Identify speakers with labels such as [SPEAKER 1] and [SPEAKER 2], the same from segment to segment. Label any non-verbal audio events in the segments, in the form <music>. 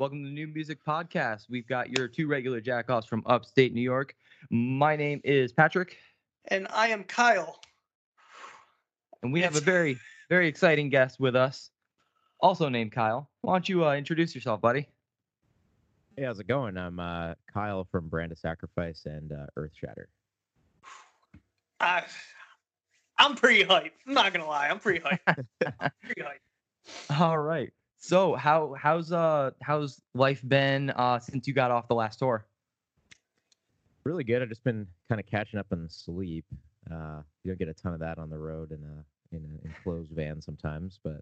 [SPEAKER 1] All right. Welcome to the NuMusick Podcast. We've got your two regular jackoffs from upstate New York. My name is Patrick,
[SPEAKER 2] And I am Kyle.
[SPEAKER 1] and we have a very, very exciting guest with us, also named Kyle. Why don't you uh, introduce yourself, buddy?
[SPEAKER 3] Hey, how's it going? I'm uh, Kyle from Brand of Sacrifice and uh, Earthshatter.
[SPEAKER 2] I, I'm pretty hyped. I'm not gonna lie. I'm pretty hyped. <laughs> pretty hyped.
[SPEAKER 1] All right. So how how's uh how's life been uh since you got off the last tour?
[SPEAKER 3] Really good. I've just been kind of catching up on sleep. Uh, you don't get a ton of that on the road in a in an enclosed van sometimes, but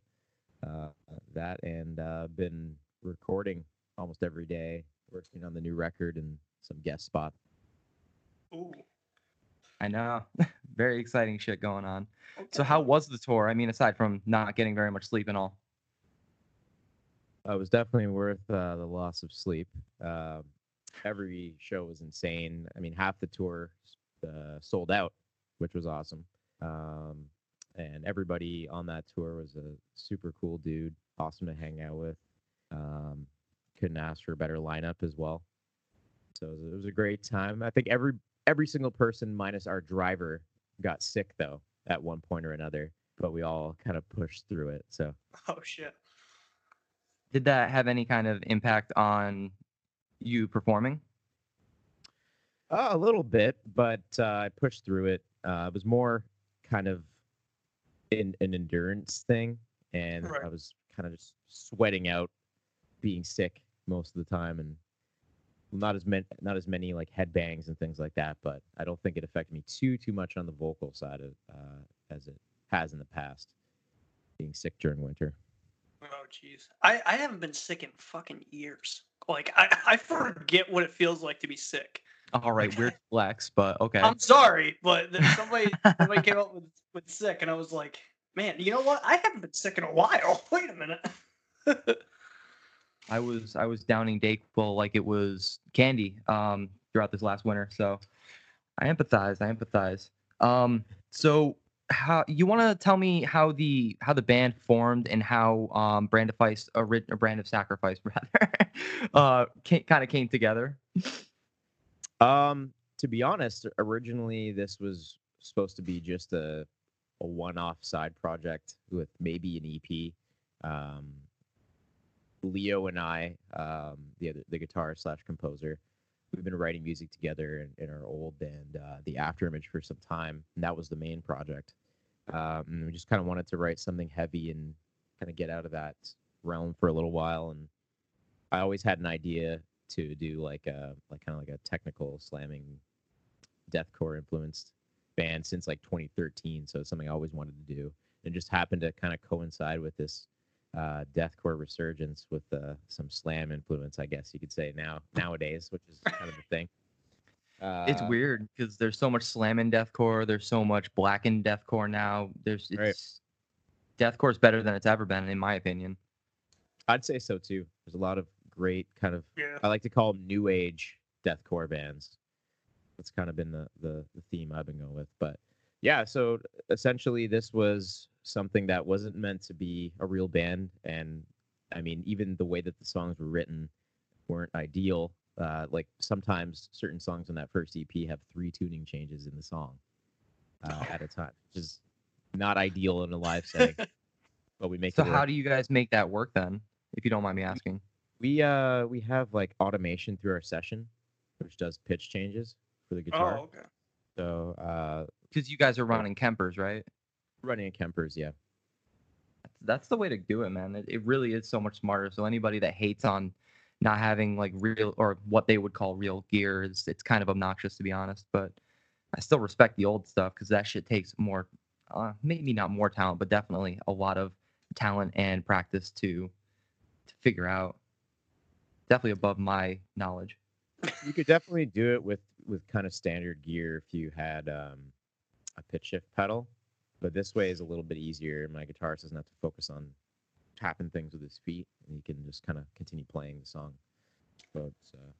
[SPEAKER 3] uh, that and uh, been recording almost every day, working on the new record and some guest spot.
[SPEAKER 2] Ooh.
[SPEAKER 1] I know. <laughs> very exciting shit going on. So how was the tour? I mean, aside from not getting very much sleep and all.
[SPEAKER 3] Uh, it was definitely worth uh, the loss of sleep. Um every show was insane. I mean, half the tour uh, sold out, which was awesome. Um, and everybody on that tour was a super cool dude, awesome to hang out with. Um, couldn't ask for a better lineup as well. So it was, it was a great time. I think every every single person minus our driver got sick though at one point or another, but we all kind of pushed through it. So
[SPEAKER 2] Oh shit.
[SPEAKER 1] Did that have any kind of impact on you performing?
[SPEAKER 3] Uh, a little bit, but uh, I pushed through it. Uh, it was more kind of in, an endurance thing, and
[SPEAKER 2] Right.
[SPEAKER 3] I was kind of just sweating out being sick most of the time, and not as many not as many like headbangs and things like that. But I don't think it affected me too too much on the vocal side of uh, as it has in the past. Being sick during winter.
[SPEAKER 2] Oh jeez. I I haven't been sick in fucking years. Like I <laughs> I forget what it feels like to be sick.
[SPEAKER 1] All right,
[SPEAKER 2] Okay.
[SPEAKER 1] weird <laughs> flex, but okay.
[SPEAKER 2] I'm sorry, but <laughs> somebody somebody came up with with sick, and I was like, man, you know what? I haven't been sick in a while. Wait a minute.
[SPEAKER 1] I was I was downing Dayquil like it was candy um throughout this last winter. So I empathize. I empathize. Um so how you want to tell me how the how the band formed and how um brand of Feist, ori- or brand of sacrifice <laughs> rather uh kind of came together
[SPEAKER 3] Um, to be honest, originally this was supposed to be just a a one-off side project with maybe an EP. Um, Leo and I, um, the other the guitar slash composer, we've been writing music together in, in our old band, uh, the Afterimage, for some time, and that was the main project. Um, we just kind of wanted to write something heavy and kind of get out of that realm for a little while. And I always had an idea to do like a like kind of like a technical slamming deathcore influenced band since like 2013 so it's something i always wanted to do and just happened to kind of coincide with this uh, deathcore resurgence with uh, some slam influence i guess you could say now nowadays which is kind of the thing uh,
[SPEAKER 1] it's weird because there's so much slam in deathcore there's so much black in deathcore now there's
[SPEAKER 3] Right.
[SPEAKER 1] it's deathcore's better than it's ever been in my opinion
[SPEAKER 3] i'd say so too there's a lot of great kind of
[SPEAKER 2] yeah.
[SPEAKER 3] i like to call them new age deathcore bands that's kind of been the, the the theme i've been going with but yeah so essentially this was something that wasn't meant to be a real band and i mean even the way that the songs were written weren't ideal uh, like sometimes certain songs on that first ep have three tuning changes in the song uh, at a time which is not ideal in a live <laughs> setting but we make
[SPEAKER 1] so how do you guys make that work then if you don't mind me asking?
[SPEAKER 3] We uh we have like automation through our session which does pitch changes for the guitar.
[SPEAKER 2] Oh okay.
[SPEAKER 3] so uh
[SPEAKER 1] because you guys are running kempers right
[SPEAKER 3] running a kempers yeah
[SPEAKER 1] that's the way to do it, man. It, it really is so much smarter. So anybody that hates on not having like real or what they would call real gear is it's kind of obnoxious to be honest. But I still respect the old stuff because that shit takes more, uh, maybe not more talent, but definitely a lot of talent and practice to to figure out. Definitely above my knowledge.
[SPEAKER 3] you could definitely do it with with kind of standard gear if you had um a pitch shift pedal but this way is a little bit easier my guitarist doesn't have to focus on tapping things with his feet and he can just kind of continue playing the song so uh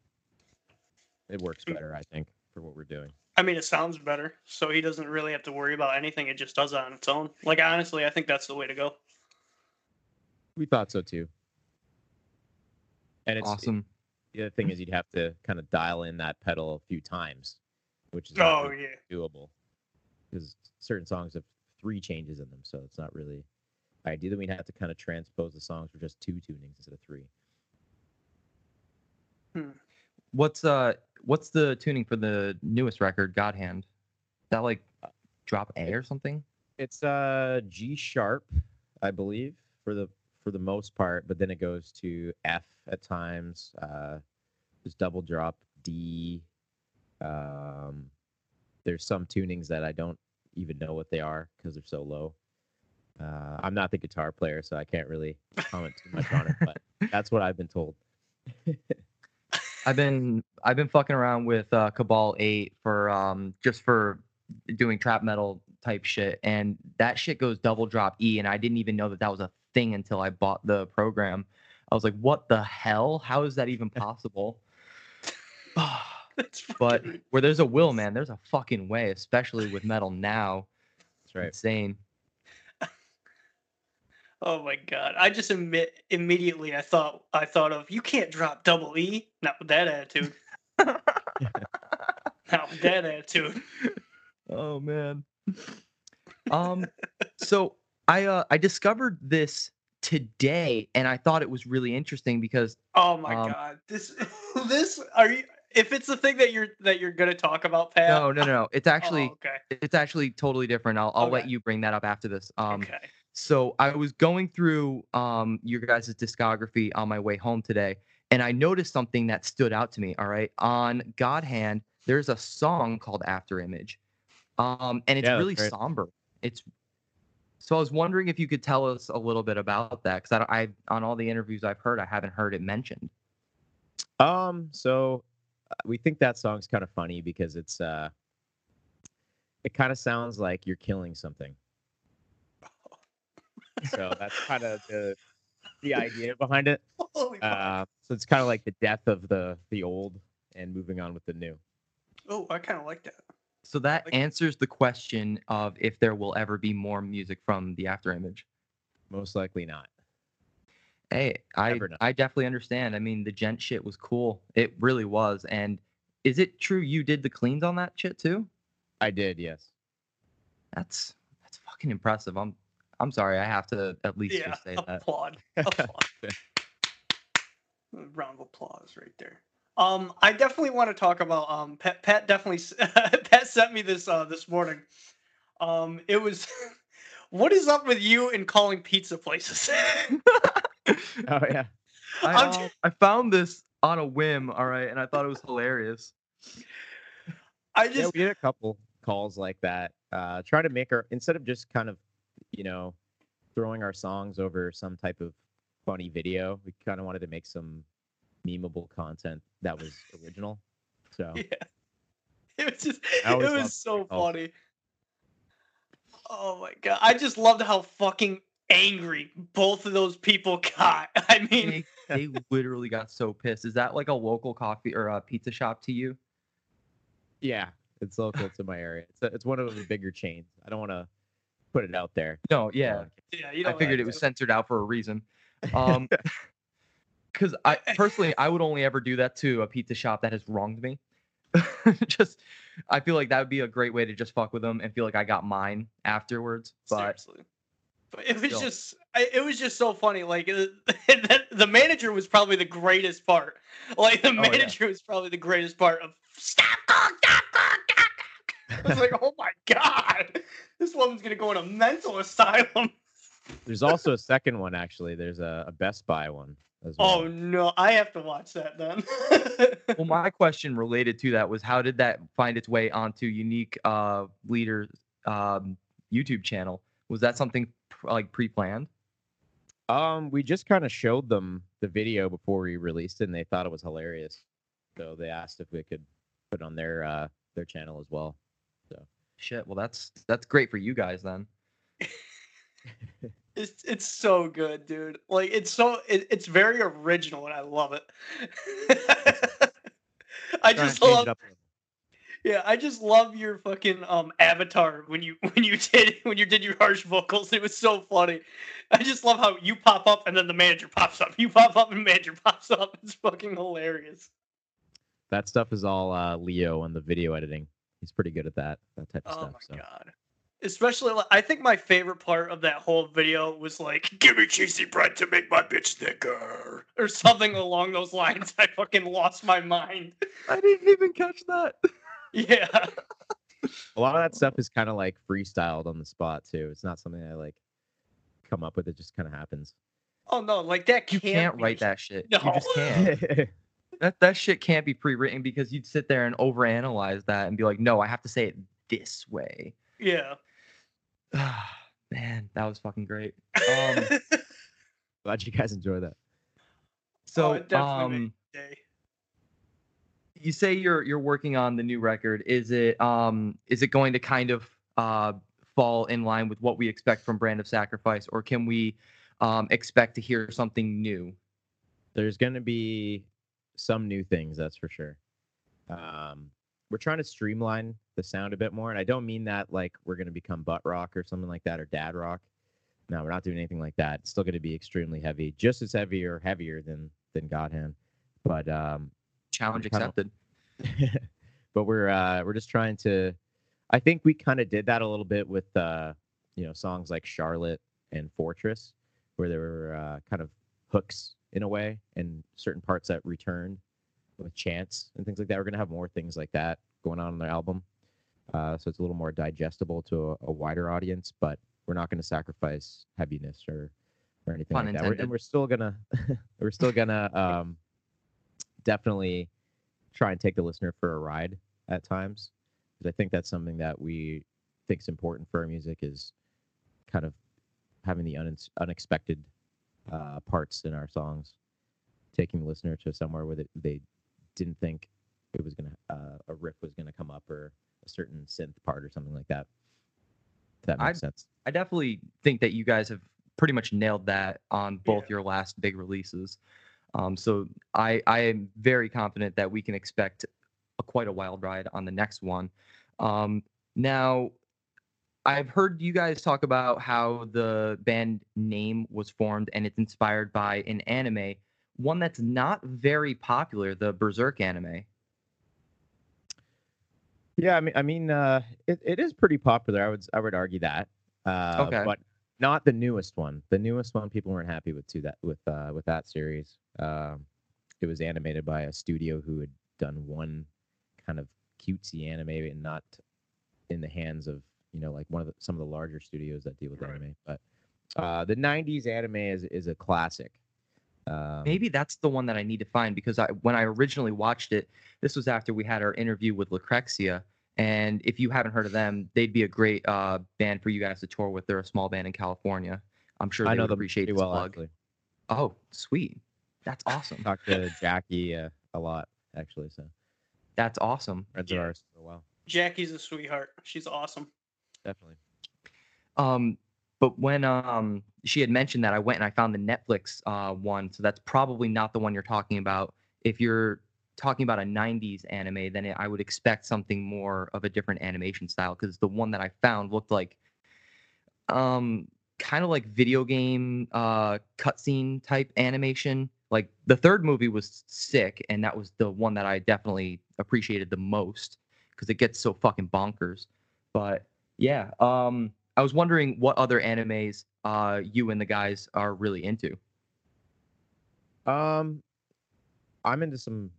[SPEAKER 3] it works better i think for what we're doing
[SPEAKER 2] I mean, it sounds better, so he doesn't really have to worry about anything. It just does it on its own. Like honestly, I think that's the way to go.
[SPEAKER 3] we thought so too And it's
[SPEAKER 1] awesome.
[SPEAKER 3] the other thing is you'd have to kind of dial in that pedal a few times, which is
[SPEAKER 2] Oh
[SPEAKER 3] really
[SPEAKER 2] yeah.
[SPEAKER 3] doable because certain songs have three changes in them, so it's not really ideal. We'd have to kind of transpose the songs for just two tunings instead of three.
[SPEAKER 1] What's uh what's the tuning for the newest record, God Hand? Is that like drop A or something?
[SPEAKER 3] It's uh G sharp, I believe, for the for the most part, but then it goes to F at times. Uh, there's double drop D. Um, there's some tunings that I don't even know what they are because they're so low. Uh, I'm not the guitar player, so I can't really comment too much on it, <laughs> but that's what I've been told.
[SPEAKER 1] I've been I've been fucking around with uh, Cabal Eight for um just for doing trap metal type shit, and that shit goes double drop E, and I didn't even know that that was a thing until I bought the program. I was like, what the hell? How is that even possible? <laughs> <sighs> <sighs> <laughs> But
[SPEAKER 2] fucking-
[SPEAKER 1] where there's a will, man, there's a fucking way, especially with metal now.
[SPEAKER 3] That's right.
[SPEAKER 1] Insane. <laughs>
[SPEAKER 2] oh my god! I just admit immediately I thought I thought of you can't drop double E. Not with that attitude. <laughs> Not with that attitude.
[SPEAKER 1] Oh man. Um so I uh I discovered this today and I thought it was really interesting because
[SPEAKER 2] Oh my
[SPEAKER 1] Um,
[SPEAKER 2] god! This this are you? If it's the thing that you're that you're gonna talk about, Pat.
[SPEAKER 1] no no no no it's <laughs>
[SPEAKER 2] Oh,
[SPEAKER 1] actually
[SPEAKER 2] okay.
[SPEAKER 1] it's actually totally different. I'll I'll let you bring that up after this. Um
[SPEAKER 2] okay.
[SPEAKER 1] so I was going through um your guys' discography on my way home today and I noticed something that stood out to me, all right? On God Hand, there's a song called After Image. Um and it's
[SPEAKER 3] Yeah,
[SPEAKER 1] really
[SPEAKER 3] right.
[SPEAKER 1] somber. It's so I was wondering if you could tell us a little bit about that because I, I on all the interviews I've heard, I haven't heard it mentioned.
[SPEAKER 3] Um, so we think that song's kind of funny because it's uh it kind of sounds like you're killing something. So that's kind of the the idea behind it. <laughs> Uh, so it's kind of like the death of the the old and moving on with the new.
[SPEAKER 2] oh, I kind of like that.
[SPEAKER 1] So that
[SPEAKER 2] Like-
[SPEAKER 1] answers the question of if there will ever be more music from the After Image.
[SPEAKER 3] Most likely not.
[SPEAKER 1] Hey, I I definitely understand. I mean, the gent shit was cool. It really was. And is it true you did the cleans on that shit too?
[SPEAKER 3] I did, yes.
[SPEAKER 1] That's that's fucking impressive. I'm I'm sorry. I have to at least
[SPEAKER 2] Yeah.
[SPEAKER 1] just say that.
[SPEAKER 2] Applaud. <laughs> Applaud. Round of applause right there. Um, I definitely want to talk about um Pat. Pat definitely s- <laughs> Pat sent me this uh this morning. Um, it was. <laughs> What is up with you and calling pizza places? <laughs>
[SPEAKER 3] Oh yeah.
[SPEAKER 1] I, uh, I found this on a whim, all right, and I thought it was hilarious.
[SPEAKER 2] I
[SPEAKER 3] Yeah,
[SPEAKER 2] just
[SPEAKER 3] we did a couple calls like that. Uh trying to make our instead of just kind of, you know, throwing our songs over some type of funny video, we kind of wanted to make some memeable content that was original. <laughs> So
[SPEAKER 2] yeah. It was just it was so funny. Oh my god. I just loved how fucking angry both of those people <laughs> got. I mean,
[SPEAKER 1] They, they literally got so pissed. Is that like a local coffee or a pizza shop to you?
[SPEAKER 3] yeah, it's local to my area. It's a, it's one of the bigger chains. I don't want to put it out there.
[SPEAKER 1] No, yeah.
[SPEAKER 2] yeah, you know, I
[SPEAKER 1] figured
[SPEAKER 2] like,
[SPEAKER 1] it was censored out for a reason. <laughs> Um, <laughs> because I personally I would only ever do that to a pizza shop that has wronged me. just, I feel like that would be a great way to just fuck with them and feel like I got mine afterwards. But
[SPEAKER 2] seriously. But it was
[SPEAKER 1] still.
[SPEAKER 2] just it was just so funny. Like uh, <laughs> the, the manager was probably the greatest part. Like the
[SPEAKER 1] Oh, yeah.
[SPEAKER 2] manager was probably the greatest part of stop cook, stop cook, stop cook. <laughs> I was like, oh my god, this woman's gonna go in a mental asylum.
[SPEAKER 3] There's also a second one actually. There's a, a Best Buy one as well.
[SPEAKER 2] Oh no, I have to watch that then.
[SPEAKER 1] well, <laughs> my question related to that was how did that find its way onto Unique uh, Leaders um, YouTube channel? Was that something pr- like pre-planned?
[SPEAKER 3] Um, we just kind of showed them the video before we released it, and they thought it was hilarious. So they asked if we could put it on their uh, their channel as well.
[SPEAKER 1] So shit. Well, that's that's great for you guys then. <laughs>
[SPEAKER 2] It's it's so good, dude. Like it's so it, it's very original and I love it. <laughs> I just
[SPEAKER 3] change it
[SPEAKER 2] love
[SPEAKER 3] up a little.
[SPEAKER 2] Yeah, I just love your fucking um avatar when you <laughs> when you did when you did your harsh vocals. It was so funny. I just love how you pop up and then the manager pops up. <laughs> You pop up and the manager pops up. It's fucking hilarious.
[SPEAKER 3] That stuff is all uh, Leo and the video editing. He's pretty good at that that type of
[SPEAKER 2] Oh
[SPEAKER 3] stuff.
[SPEAKER 2] my
[SPEAKER 3] so.
[SPEAKER 2] god. Especially, like, I think my favorite part of that whole video was like, "Give me cheesy bread to make my bitch thicker," or something along those lines. <laughs> I fucking lost my mind.
[SPEAKER 1] I didn't even catch that.
[SPEAKER 2] Yeah.
[SPEAKER 3] A lot of that stuff is kind of like freestyled on the spot too. It's not something I like come up with. It just kind of happens.
[SPEAKER 2] Oh no, like that
[SPEAKER 1] You
[SPEAKER 2] can't,
[SPEAKER 1] can't
[SPEAKER 2] be-
[SPEAKER 1] write that shit.
[SPEAKER 2] No.
[SPEAKER 1] You just can't. <laughs> that that shit can't be pre-written because you'd sit there and overanalyze that and be like, no, I have to say it this way.
[SPEAKER 2] Yeah. <sighs>
[SPEAKER 1] Man, that was fucking great. <laughs> Um,
[SPEAKER 3] Glad you guys enjoy that.
[SPEAKER 1] so,
[SPEAKER 2] Oh, it definitely made
[SPEAKER 1] um,
[SPEAKER 2] my day.
[SPEAKER 1] You say you're you're working on the new record. Is it um is it going to kind of uh fall in line with what we expect from Brand of Sacrifice, or can we um expect to hear something new?
[SPEAKER 3] There's going to be some new things, that's for sure. Um, we're trying to streamline the sound a bit more, and I don't mean that like we're going to become butt rock or something like that or dad rock. No, we're not doing anything like that. It's still going to be extremely heavy, just as heavy or heavier than than God Hand. But um,
[SPEAKER 1] Challenge accepted. <laughs>
[SPEAKER 3] but we're uh we're just trying to I think we kind of did that a little bit with uh you know songs like Charlotte and Fortress where there were uh, kind of hooks in a way and certain parts that returned with chants and things like that. We're gonna have more things like that going on in the album. Uh, so it's a little more digestible to a, a wider audience, but we're not going to sacrifice heaviness or or anything
[SPEAKER 1] Pun
[SPEAKER 3] like that. We're, and we're still gonna <laughs> we're still gonna <laughs> um, definitely try and take the listener for a ride at times because I think that's something that we think is important for our music is kind of having the unex unexpected uh, parts in our songs, taking the listener to somewhere where they, they didn't think it was gonna uh, a riff was gonna come up or a certain synth part or something like that. If that makes sense.
[SPEAKER 1] I definitely think that you guys have pretty much nailed that on both
[SPEAKER 2] Yeah.
[SPEAKER 1] your last big releases. Um, so I I am very confident that we can expect a, quite a wild ride on the next one. Um, now, I've heard you guys talk about how the band name was formed and it's inspired by an anime, one that's not very popular, the Berserk anime.
[SPEAKER 3] Yeah, I mean, I mean, uh, it, it is pretty popular. I would I would argue that. Uh,
[SPEAKER 1] Okay.
[SPEAKER 3] But not the newest one. The newest one, people weren't happy with too that with uh, with that series. Um, it was animated by a studio who had done one kind of cutesy anime and not in the hands of you know like one of the, some of the larger studios that deal with
[SPEAKER 2] Right.
[SPEAKER 3] anime. But uh, the '90s anime is is a classic. Um,
[SPEAKER 1] Maybe that's the one that I need to find because I when I originally watched it, this was after we had our interview with Lucrexia. And if you haven't heard of them, they'd be a great uh, band for you guys to tour with. They're a small band in California. I'm sure they
[SPEAKER 3] I know
[SPEAKER 1] would appreciate this
[SPEAKER 3] well
[SPEAKER 1] plug.
[SPEAKER 3] actually.
[SPEAKER 1] Oh, sweet. That's awesome.
[SPEAKER 3] Talk to Jackie uh, a lot actually. So
[SPEAKER 1] That's awesome.
[SPEAKER 3] friends
[SPEAKER 2] Yeah.
[SPEAKER 3] of ours for a while.
[SPEAKER 2] Jackie's a sweetheart. She's awesome.
[SPEAKER 3] Definitely.
[SPEAKER 1] Um, but when um she had mentioned that, I went and I found the Netflix uh one. So that's probably not the one you're talking about. If you're talking about a 90s anime, then I would expect something more of a different animation style because the one that I found looked like um kind of like video game uh cutscene type animation. Like the third movie was sick, and that was the one that I definitely appreciated the most because it gets so fucking bonkers. But yeah, um, I was wondering what other animes uh you and the guys are really into.
[SPEAKER 3] Um, I'm into some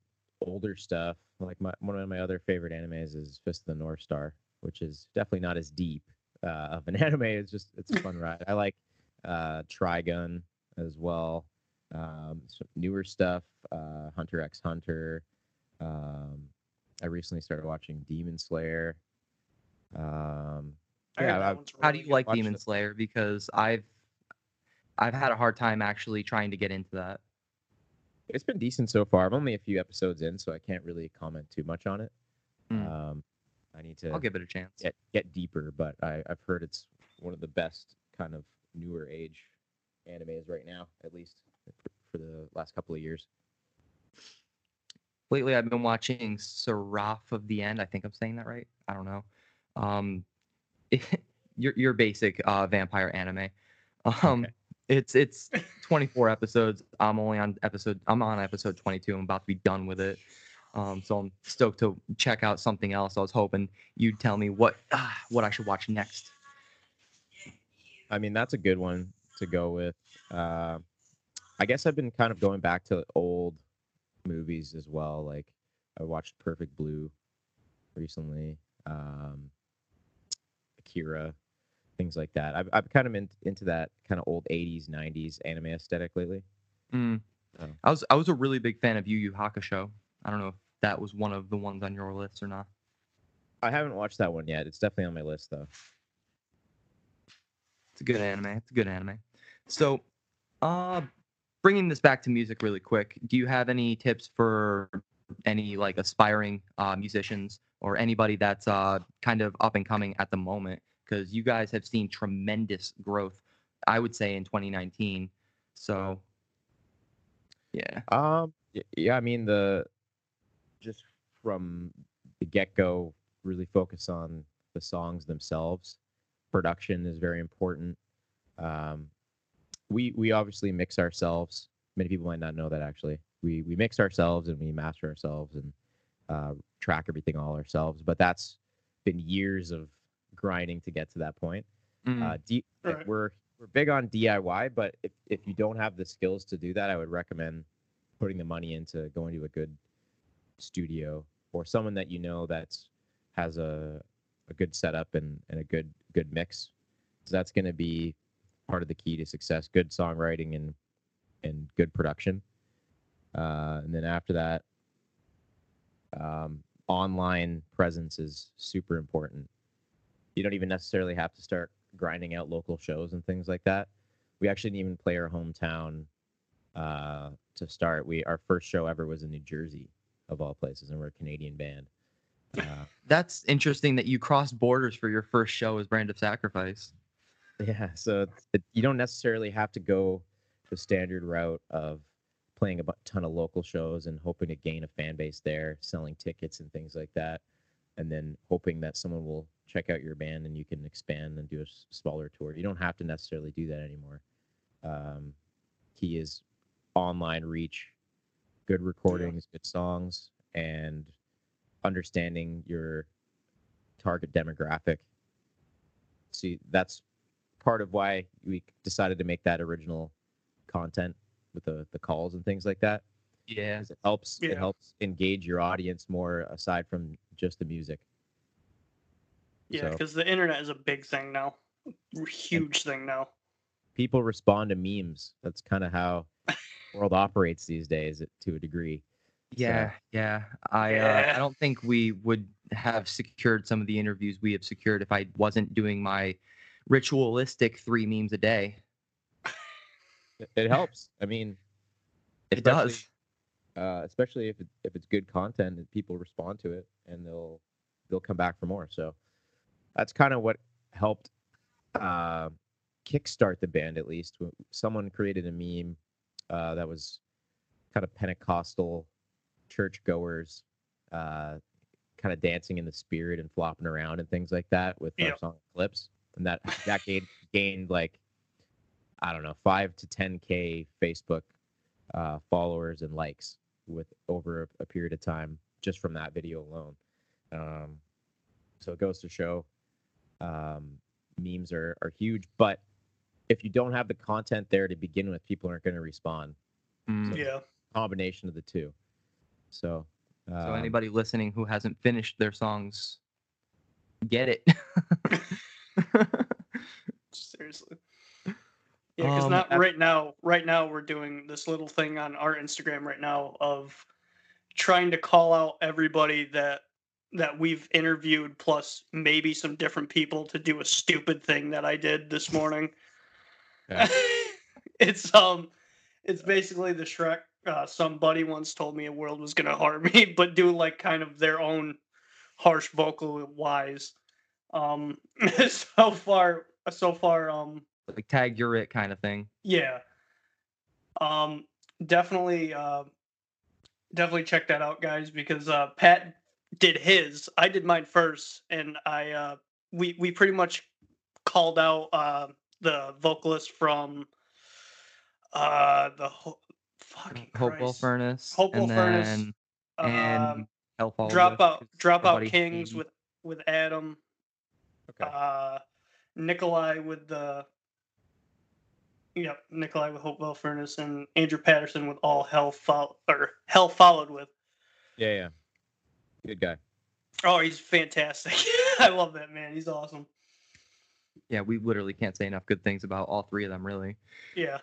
[SPEAKER 3] older stuff. Like my one of my other favorite animes is Fist of the North Star, which is definitely not as deep uh, of an <laughs> anime. It's just it's a fun ride. I like uh, Trigun as well. Um, some newer stuff, uh, Hunter X Hunter. Um, I recently started watching Demon Slayer. Um, yeah, I-
[SPEAKER 1] How do you like Demon
[SPEAKER 3] it.
[SPEAKER 1] Slayer? Because I've I've had a hard time actually trying to get into that.
[SPEAKER 3] it's been decent so far. I'm only a few episodes in, so I can't really comment too much on it.
[SPEAKER 1] Hmm.
[SPEAKER 3] Um, I need to
[SPEAKER 1] I'll give it a chance.
[SPEAKER 3] get get deeper, but I, I've heard it's one of the best kind of newer age animes right now, at least for, the last couple of years.
[SPEAKER 1] lately I've been watching Seraph of the End. I think I'm saying that right. I don't know. Um, <laughs> your your basic uh, vampire anime. Um,
[SPEAKER 3] Okay.
[SPEAKER 1] it's it's 24 episodes. I'm only on episode. I'm on episode 22. I'm about to be done with it. Um, so I'm stoked to check out something else. I was hoping you'd tell me what uh, what I should watch next.
[SPEAKER 3] I mean, that's a good one to go with. Uh, I guess I've been kind of going back to old movies as well. Like I watched Perfect Blue recently, um, Akira, things like that. I've, I've kind of in, into that kind of old 80s, 90s anime aesthetic lately.
[SPEAKER 1] Mm.
[SPEAKER 3] Oh.
[SPEAKER 1] I was I was a really big fan of Yu Yu Hakusho. I don't know if that was one of the ones on your list or not.
[SPEAKER 3] I haven't watched that one yet. It's definitely on my list though.
[SPEAKER 1] It's a good anime. It's a good anime. So, uh, bringing this back to music really quick, do you have any tips for any like aspiring uh, musicians or anybody that's uh, kind of up and coming at the moment? Because you guys have seen tremendous growth, I would say, in 2019. So, yeah.
[SPEAKER 3] Um, yeah, I mean the just from the get go, really focus on the songs themselves. Production is very important. Um, we we obviously mix ourselves. Many people might not know that actually. We we mix ourselves and we master ourselves and uh, track everything all ourselves. But that's been years of grinding to get to that point.
[SPEAKER 1] Mm,
[SPEAKER 3] Uh, D-
[SPEAKER 2] Right.
[SPEAKER 3] we're we're big on DIY, but if, if you don't have the skills to do that, I would recommend putting the money into going to a good studio or someone that you know that's has a a good setup and, and a good good mix. So that's going to be part of the key to success: good songwriting and and good production. Uh, and then after that, um, online presence is super important you don't even necessarily have to start grinding out local shows and things like that. We actually didn't even play our hometown uh, to start. We our first show ever was in New Jersey, of all places, and we're a Canadian band. Uh,
[SPEAKER 1] That's interesting that you crossed borders for your first show as Brand of Sacrifice.
[SPEAKER 3] Yeah, so it, you don't necessarily have to go the standard route of playing a ton of local shows and hoping to gain a fan base there, selling tickets and things like that, and then hoping that someone will check out your band and you can expand and do a smaller tour. You don't have to necessarily do that anymore. Um, key is online reach, good recordings, good songs, and understanding your target demographic. See, that's part of why we decided to make that original content with the the calls and things like that.
[SPEAKER 1] Yeah,
[SPEAKER 3] It helps
[SPEAKER 2] Yeah.
[SPEAKER 3] it helps engage your audience more aside from just the music.
[SPEAKER 2] Yeah,
[SPEAKER 3] So-
[SPEAKER 2] because the internet is a big thing now, huge thing now.
[SPEAKER 3] People respond to memes. That's kind of how <laughs> world operates these days to a degree.
[SPEAKER 1] Yeah, yeah. I Uh,
[SPEAKER 2] Yeah.
[SPEAKER 1] I don't think we would have secured some of the interviews we have secured if I wasn't doing my ritualistic three memes a day.
[SPEAKER 3] It, it helps. I mean,
[SPEAKER 1] It does.
[SPEAKER 3] especially- uh, especially if it, if it's good content and people respond to it and they'll they'll come back for more. So that's kind of what helped uh, kickstart the band. At least someone created a meme uh, that was kind of Pentecostal churchgoers, uh, kind of dancing in the spirit and flopping around and things like that with our song clips, and that that gained gained like I don't know five to ten k Facebook uh, followers and likes with over a, a period of time just from that video alone. Um, so it goes to show um, memes are, are huge, but if you don't have the content there to begin with, people aren't going to respond.
[SPEAKER 1] Mm.
[SPEAKER 2] Yeah.
[SPEAKER 3] Combination of the two. So, um,
[SPEAKER 1] So anybody listening who hasn't finished their songs, get it. <laughs> <laughs>
[SPEAKER 2] Seriously. Yeah, because
[SPEAKER 1] Um,
[SPEAKER 2] not right now. Right now, we're doing this little thing on our Instagram right now of trying to call out everybody that that we've interviewed, plus maybe some different people to do a stupid thing that I did this morning.
[SPEAKER 3] Yeah. <laughs>
[SPEAKER 2] it's um, it's basically the Shrek. Uh, somebody once told me a world was gonna harm <laughs> me, but do like kind of their own harsh vocal wise. Um, <laughs> so far, so far, um,
[SPEAKER 1] like tag you're it kind of thing.
[SPEAKER 2] yeah. Um definitely uh definitely check that out, guys, because uh, Pat did his. I did mine first, and I uh, we we pretty much called out uh, the vocalist from uh, the ho- fucking
[SPEAKER 1] Hopewell
[SPEAKER 2] Christ.
[SPEAKER 1] Furnace.
[SPEAKER 2] Hopewell
[SPEAKER 1] and
[SPEAKER 2] Furnace,
[SPEAKER 1] Then, and
[SPEAKER 2] um,
[SPEAKER 1] Hellfall
[SPEAKER 2] Dropout
[SPEAKER 1] with
[SPEAKER 2] Dropout
[SPEAKER 1] buddy
[SPEAKER 2] Kings with with Adam.
[SPEAKER 3] Okay.
[SPEAKER 2] Uh, Nikolai with the. Yep, Nikolai with Hopewell Furnace and Andrew Patterson with All Hell Fol- or Hell Followed with.
[SPEAKER 3] yeah, yeah. Good guy.
[SPEAKER 2] Oh, he's fantastic. <laughs> I love that man. He's awesome.
[SPEAKER 1] Yeah, we literally can't say enough good things about all three of them, really.
[SPEAKER 2] Yeah.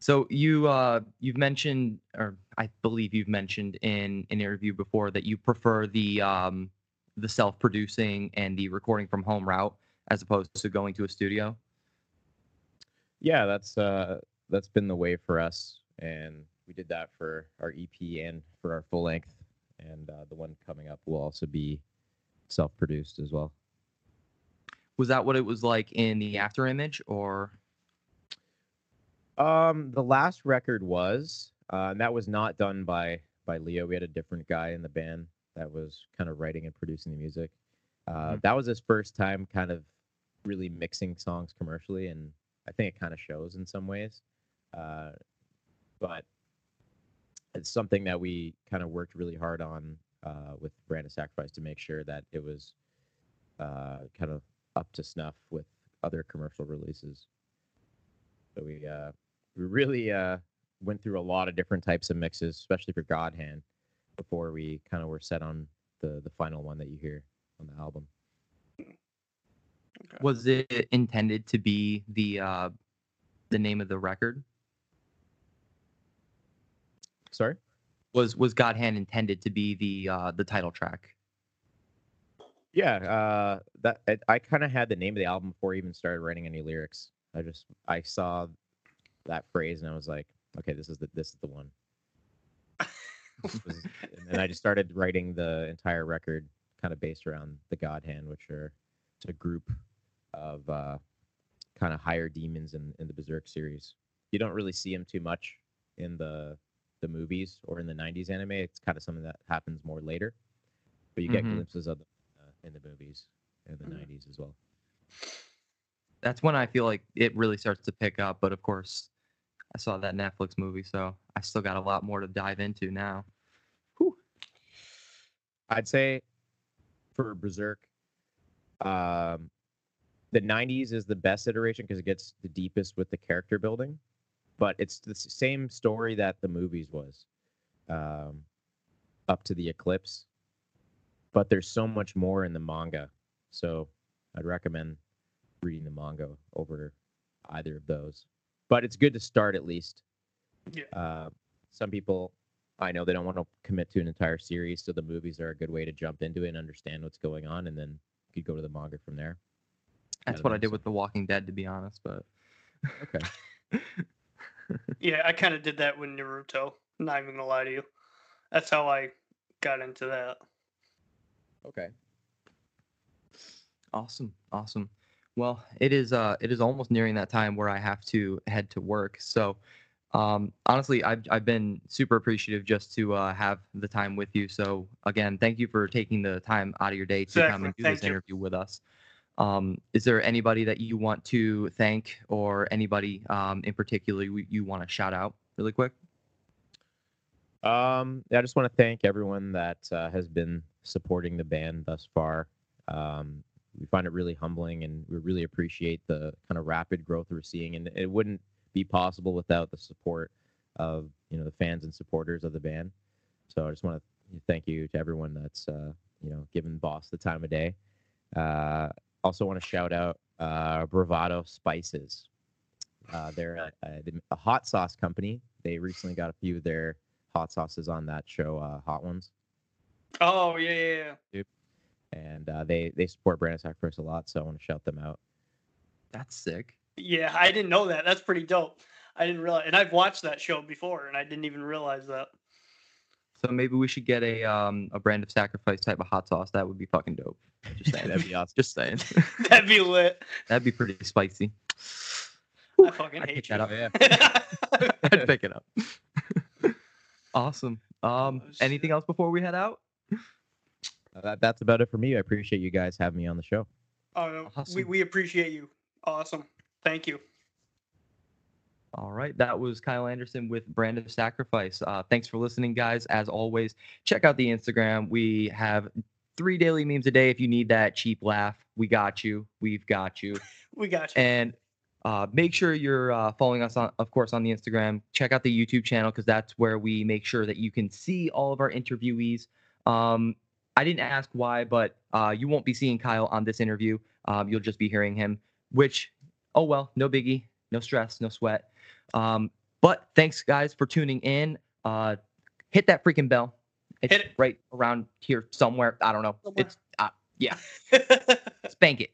[SPEAKER 1] So you uh you've mentioned or I believe you've mentioned in an interview before that you prefer the um the self-producing and the recording from home route as opposed to going to a studio.
[SPEAKER 3] Yeah, that's uh that's been the way for us, and we did that for our EP and for our full length, and uh, the one coming up will also be self-produced as well.
[SPEAKER 1] Was that what it was like in the after image or
[SPEAKER 3] Um, the last record was, uh, and that was not done by by Leo. We had a different guy in the band that was kind of writing and producing the music. Uh,
[SPEAKER 1] Mhm.
[SPEAKER 3] That was his first time, kind of really mixing songs commercially, and I think it kind of shows in some ways. Uh, but it's something that we kind of worked really hard on uh, with Brand of Sacrifice to make sure that it was uh, kind of up to snuff with other commercial releases. So we uh, we really uh, went through a lot of different types of mixes, especially for God Hand, before we kind of were set on the the final one that you hear on the album.
[SPEAKER 2] Okay.
[SPEAKER 1] was it intended to be the uh the name of the record?
[SPEAKER 3] Sorry.
[SPEAKER 1] Was was God Hand intended to be the uh the title track?
[SPEAKER 3] Yeah, uh, that I, I kind of had the name of the album before I even started writing any lyrics. I just I saw that phrase and I was like, okay, this is the this is the one. <laughs> Was- and then I just started writing the entire record, kind of based around the God Hand, which are it's a group of uh, kind of higher demons in, in the Berserk series. You don't really see them too much in the the movies or in the '90s anime. It's kind of something that happens more later, but you get
[SPEAKER 1] Mhm.
[SPEAKER 3] glimpses of them uh, in the movies in the
[SPEAKER 2] Mhm.
[SPEAKER 3] '90s as well.
[SPEAKER 1] That's when I feel like it really starts to pick up, but of course I saw that Netflix movie, so I still got a lot more to dive into now. Whew.
[SPEAKER 3] I'd say for Berserk, um, the '90s is the best iteration because it gets the deepest with the character building, but it's the same story that the movies was, um, up to the eclipse. But there's so much more in the manga, so I'd recommend reading the manga over either of those. But it's good to start at least.
[SPEAKER 2] Yeah.
[SPEAKER 3] Uh, some people I know they don't want to commit to an entire series, so the movies are a good way to jump into it and understand what's going on, and then you could go to the manga from there.
[SPEAKER 1] That's what I did with The Walking Dead, to be honest. But
[SPEAKER 3] Okay. <laughs>
[SPEAKER 2] Yeah, I kind of did that with Naruto. Not even gonna lie to you. That's how I got into that.
[SPEAKER 3] Okay.
[SPEAKER 1] awesome, awesome. Well, it is uh it is almost nearing that time where I have to head to work. So um honestly I've I've been super appreciative just to uh have the time with you. So again, thank you for taking the time out of your day to come and do
[SPEAKER 2] thank
[SPEAKER 1] this
[SPEAKER 2] you.
[SPEAKER 1] interview with us. Um, is there anybody that you want to thank or anybody um, in particular you, you want to shout out really quick?
[SPEAKER 3] Um, I just want to thank everyone that uh, has been supporting the band thus far. Um, we find it really humbling, and we really appreciate the kind of rapid growth we're seeing. And it wouldn't be possible without the support of you know the fans and supporters of the band. So I just want to thank you to everyone that's uh, you know given Boss the time of day. Uh, also want to shout out uh, Bravado Spices. Uh, they're a, a, a hot sauce company. They recently got a few of their hot sauces on that show, uh, Hot Ones,
[SPEAKER 2] Oh yeah, yeah, yeah.
[SPEAKER 3] And uh, they they support Brand of Sacrifice a lot. So I want to shout them out.
[SPEAKER 1] That's sick.
[SPEAKER 2] Yeah, I didn't know that. That's pretty dope. I didn't realize, and I've watched that show before, and I didn't even realize that.
[SPEAKER 1] So maybe we should get a um a brand of sacrifice type of hot sauce. That would be fucking dope. Just <laughs> saying.
[SPEAKER 3] That'd be awesome.
[SPEAKER 1] Just saying. <laughs>
[SPEAKER 2] That'd be lit.
[SPEAKER 1] That'd be pretty spicy.
[SPEAKER 2] I fucking
[SPEAKER 1] I'd
[SPEAKER 2] hate
[SPEAKER 1] pick
[SPEAKER 2] you.
[SPEAKER 1] that up.
[SPEAKER 3] yeah. <laughs>
[SPEAKER 1] I'd pick it up. Awesome. Um,
[SPEAKER 2] Oh,
[SPEAKER 1] anything else before we head out?
[SPEAKER 3] Uh, that, that's about it for me. I appreciate you guys having me on the show.
[SPEAKER 2] Oh, no, we we appreciate you. Awesome. Thank you.
[SPEAKER 1] All right, that was Kyle Anderson with Brand of Sacrifice. Uh, thanks for listening, guys. As always, check out the Instagram. We have three daily memes a day. If you need that cheap laugh, we got you. We've got you. <laughs>
[SPEAKER 2] We got you.
[SPEAKER 1] And uh, make sure you're uh, following us on, of course, on the Instagram. Check out the YouTube channel because that's where we make sure that you can see all of our interviewees. Um, I didn't ask why, but uh, you won't be seeing Kyle on this interview. Um, you'll just be hearing him, which, oh well, no biggie, no stress, no sweat. Um, but thanks, guys, for tuning in. Uh, hit that freaking bell. It's
[SPEAKER 2] Hit it.
[SPEAKER 1] right around here somewhere. I don't know.
[SPEAKER 2] Somewhere.
[SPEAKER 1] It's uh, <laughs> spank it.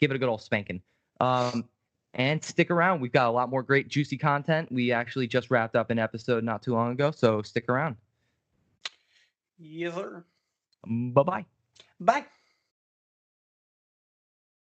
[SPEAKER 1] Give it a good old spanking. Um, and stick around. We've got a lot more great, juicy content. We actually just wrapped up an episode not too long ago, so stick around.
[SPEAKER 2] yes, sir.
[SPEAKER 1] Bye bye.
[SPEAKER 2] Bye.